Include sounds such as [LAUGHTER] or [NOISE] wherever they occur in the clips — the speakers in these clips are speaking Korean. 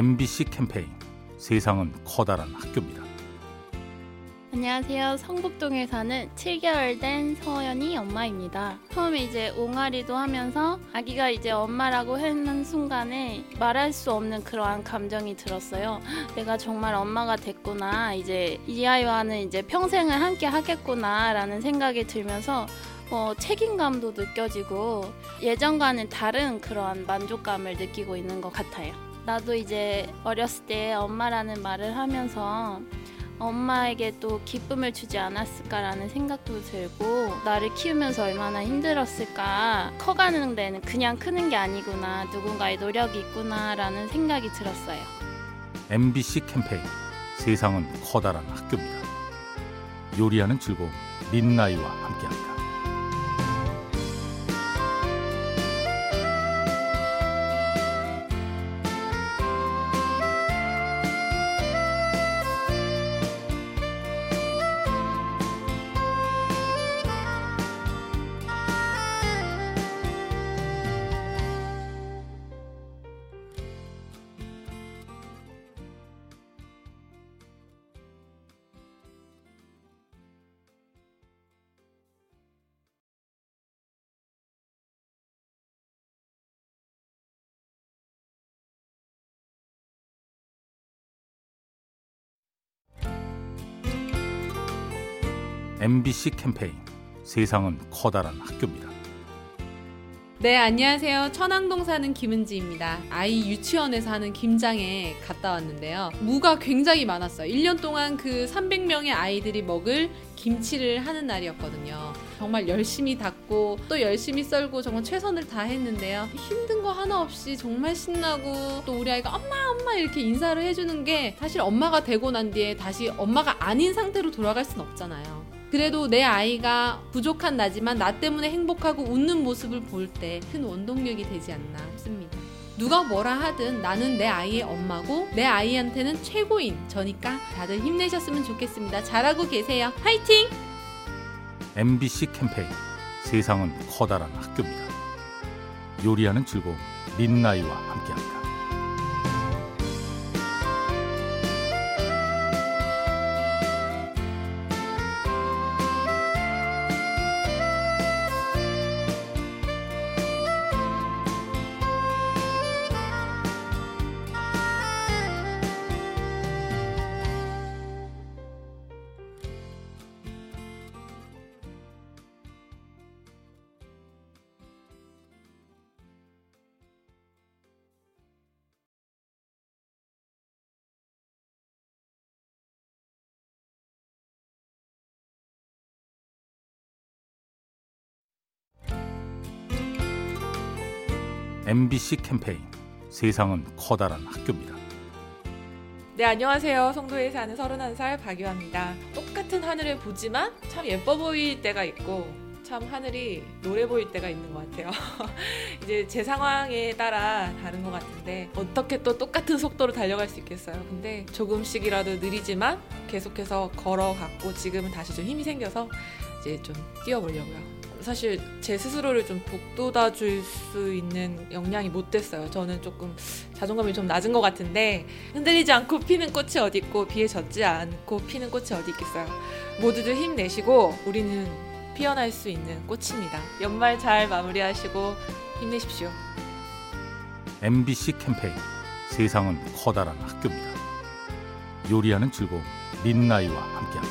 MBC 캠페인 세상은 커다란 학교입니다. 안녕하세요. 성북동에 사는 7개월 된 서연이 엄마입니다. 처음에 이제 옹알이도 하면서 아기가 이제 엄마라고 하는 순간에 말할 수 없는 그러한 감정이 들었어요. 내가 정말 엄마가 됐구나. 이제 이 아이와는 이제 평생을 함께 하겠구나라는 생각이 들면서 어, 책임감도 느껴지고 예전과는 다른 그러한 만족감을 느끼고 있는 것 같아요. 나도 이제 어렸을 때 엄마라는 말을 하면서 엄마에게 또 기쁨을 주지 않았을까라는 생각도 들고 나를 키우면서 얼마나 힘들었을까 커가는 데는 그냥 크는 게 아니구나 누군가의 노력이 있구나라는 생각이 들었어요. MBC 캠페인 세상은 커다란 학교입니다. 요리하는 즐거움 민나이와 함께합니다. MBC 캠페인 세상은 커다란 학교입니다. 네, 안녕하세요. 천왕동 사는 김은지입니다. 아이 유치원에서 하는 김장에 갔다 왔는데요. 무가 굉장히 많았어요. 1년 동안 그 300명의 아이들이 먹을 김치를 하는 날이었거든요. 정말 열심히 닦고 또 열심히 썰고 정말 최선을 다했는데요. 힘든 거 하나 없이 정말 신나고 또 우리 아이가 엄마 엄마 이렇게 인사를 해주는 게 사실 엄마가 되고 난 뒤에 다시 엄마가 아닌 상태로 돌아갈 순 없잖아요. 그래도 내 아이가 부족한 나지만 나 때문에 행복하고 웃는 모습을 볼 때 큰 원동력이 되지 않나 싶습니다. 누가 뭐라 하든 나는 내 아이의 엄마고 내 아이한테는 최고인 저니까 다들 힘내셨으면 좋겠습니다. 잘하고 계세요. 화이팅! MBC 캠페인 세상은 커다란 학교입니다. 요리하는 즐거움 민나이와 함께합니다. MBC 캠페인 세상은 커다란 학교입니다. 네, 안녕하세요. 송도에 사는 31살 박유아입니다. 똑같은 하늘을 보지만 참 예뻐 보일 때가 있고 참 하늘이 노래 보일 때가 있는 것 같아요. [LAUGHS] 이제 제 상황에 따라 다른 것 같은데 어떻게 또 똑같은 속도로 달려갈 수 있겠어요. 근데 조금씩이라도 느리지만 계속해서 걸어갔고 지금은 다시 좀 힘이 생겨서 이제 좀 뛰어보려고요. 사실 제 스스로를 좀 북돋아 줄 수 있는 역량이 못 됐어요. 저는 조금 자존감이 좀 낮은 것 같은데 흔들리지 않고 피는 꽃이 어디 있고 비에 젖지 않고 피는 꽃이 어디 있겠어요. 모두들 힘내시고 우리는 피어날 수 있는 꽃입니다. 연말 잘 마무리하시고 힘내십시오. MBC 캠페인 세상은 커다란 학교입니다. 요리하는 즐거움 민나이와 함께합니다.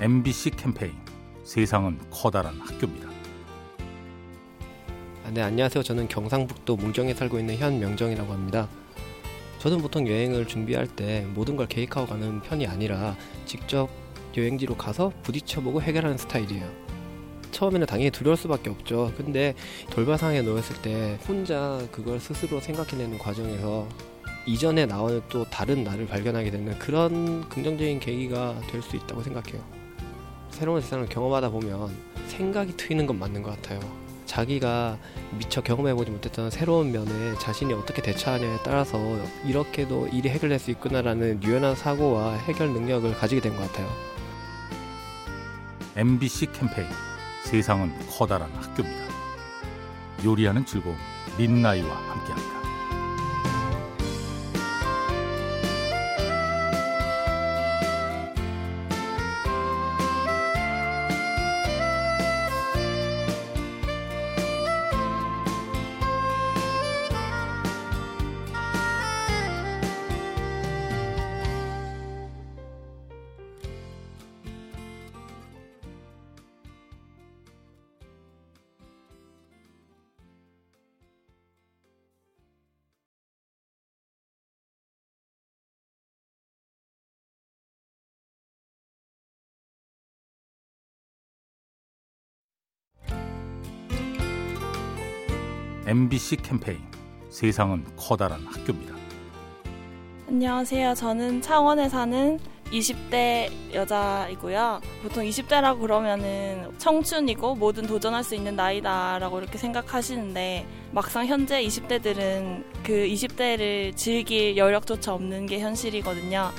MBC 캠페인 세상은 커다란 학교입니다. 아, 네, 안녕하세요. 저는 경상북도 문경에 살고 있는 현명정이라고 합니다. 저는 보통 여행을 준비할 때 모든 걸 계획하고 가는 편이 아니라 직접 여행지로 가서 부딪혀보고 해결하는 스타일이에요. 처음에는 당연히 두려울 수밖에 없죠. 근데 돌발상에 놓였을 때 혼자 그걸 스스로 생각해내는 과정에서 이전에 나와는 또 다른 나를 발견하게 되는 그런 긍정적인 계기가 될 수 있다고 생각해요. 새로운 세상을 경험하다 보면 생각이 트이는 건 맞는 것 같아요. 자기가 미처 경험해보지 못했던 새로운 면에 자신이 어떻게 대처하냐에 따라서 이렇게도 일이 해결될 수 있구나라는 유연한 사고와 해결 능력을 가지게 된 것 같아요. MBC 캠페인 세상은 커다란 학교입니다. 요리하는 즐거움 민나이와 함께합니다. MBC 캠페인 세상은 커다란 학교입니다. 안녕하세요. 저는 창원에 사는 20대 여자이고요. 보통 20대라고 그러면은 청춘이고 뭐든 도전할 수 있는 나이다라고 이렇게 생각하시는데 막상 현재 20대들은 그 20대를 즐길 여력조차 없는 게 현실이거든요.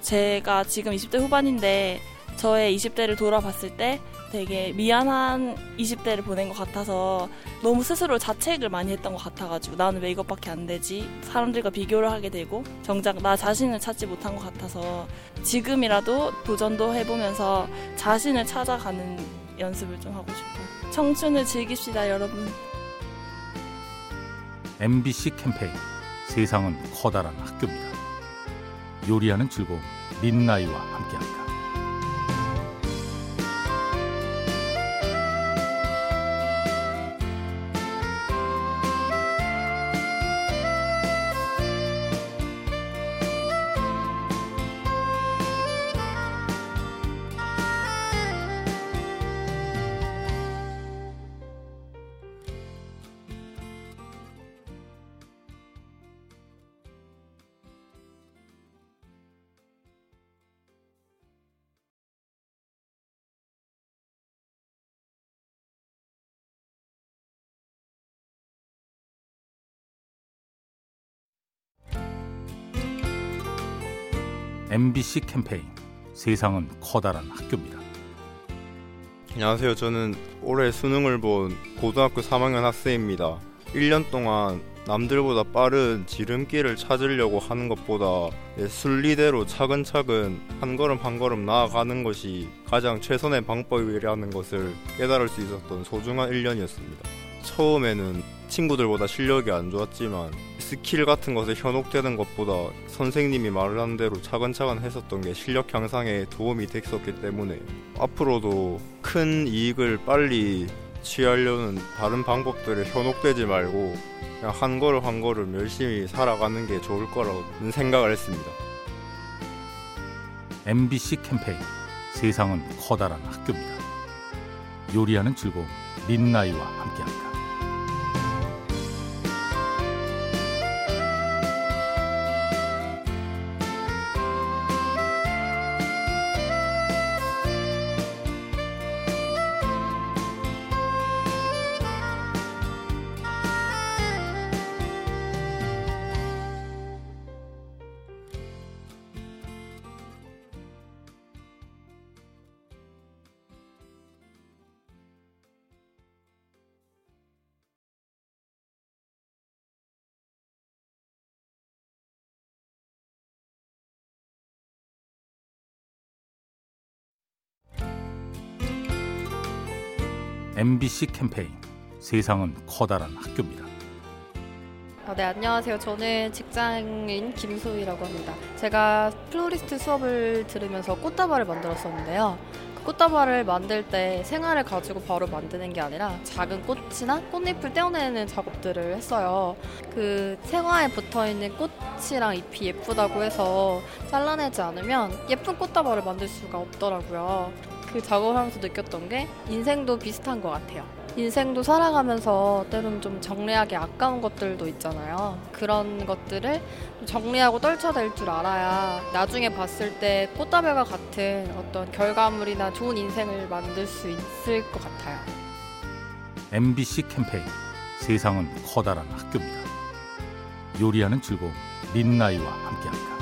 제가 지금 20대 후반인데 저의 20대를 돌아봤을 때 되게 미안한 20대를 보낸 것 같아서 너무 스스로 자책을 많이 했던 것 같아가지고 나는 왜 이것밖에 안 되지? 사람들과 비교를 하게 되고 정작 나 자신을 찾지 못한 것 같아서 지금이라도 도전도 해보면서 자신을 찾아가는 연습을 좀 하고 싶어요. 청춘을 즐깁시다, 여러분. MBC 캠페인 세상은 커다란 학교입니다. 요리하는 즐거움 민나이와 함께합니다. MBC 캠페인 세상은 커다란 학교입니다. 안녕하세요. 저는 올해 수능을 본 고등학교 3학년 학생입니다. 1년 동안 남들보다 빠른 지름길을 찾으려고 하는 것보다 순리대로 차근차근 한 걸음 한 걸음 나아가는 것이 가장 최선의 방법이라는 것을 깨달을 수 있었던 소중한 1년이었습니다. 처음에는 친구들보다 실력이 안 좋았지만 스킬 같은 것에 현혹되는 것보다 선생님이 말한 대로 차근차근 했었던 게 실력 향상에 도움이 됐었기 때문에 앞으로도 큰 이익을 빨리 취하려는 다른 방법들에 현혹되지 말고 그냥 한 걸음 한 걸음 열심히 살아가는 게 좋을 거라는 생각을 했습니다. MBC 캠페인 세상은 커다란 학교입니다. 요리하는 즐거움 민나이와 함께합니다. MBC 캠페인 세상은 커다란 학교입니다. 아, 네, 안녕하세요. 저는 직장인 김소희라고 합니다. 제가 플로리스트 수업을 들으면서 꽃다발을 만들었었는데요. 꽃다발을 만들 때 생화를 가지고 바로 만드는 게 아니라 작은 꽃이나 꽃잎을 떼어내는 작업들을 했어요. 그 생화에 붙어 있는 꽃이랑 잎이 예쁘다고 해서 잘라내지 않으면 예쁜 꽃다발을 만들 수가 없더라고요. 그 작업을 하면서 느꼈던 게 인생도 비슷한 것 같아요. 인생도 살아가면서 때로는 좀 정리하기 아까운 것들도 있잖아요. 그런 것들을 좀 정리하고 떨쳐낼 줄 알아야 나중에 봤을 때 꽃다발과 같은 어떤 결과물이나 좋은 인생을 만들 수 있을 것 같아요. MBC 캠페인 세상은 커다란 학교입니다. 요리하는 즐거움 민나이와 함께합니다.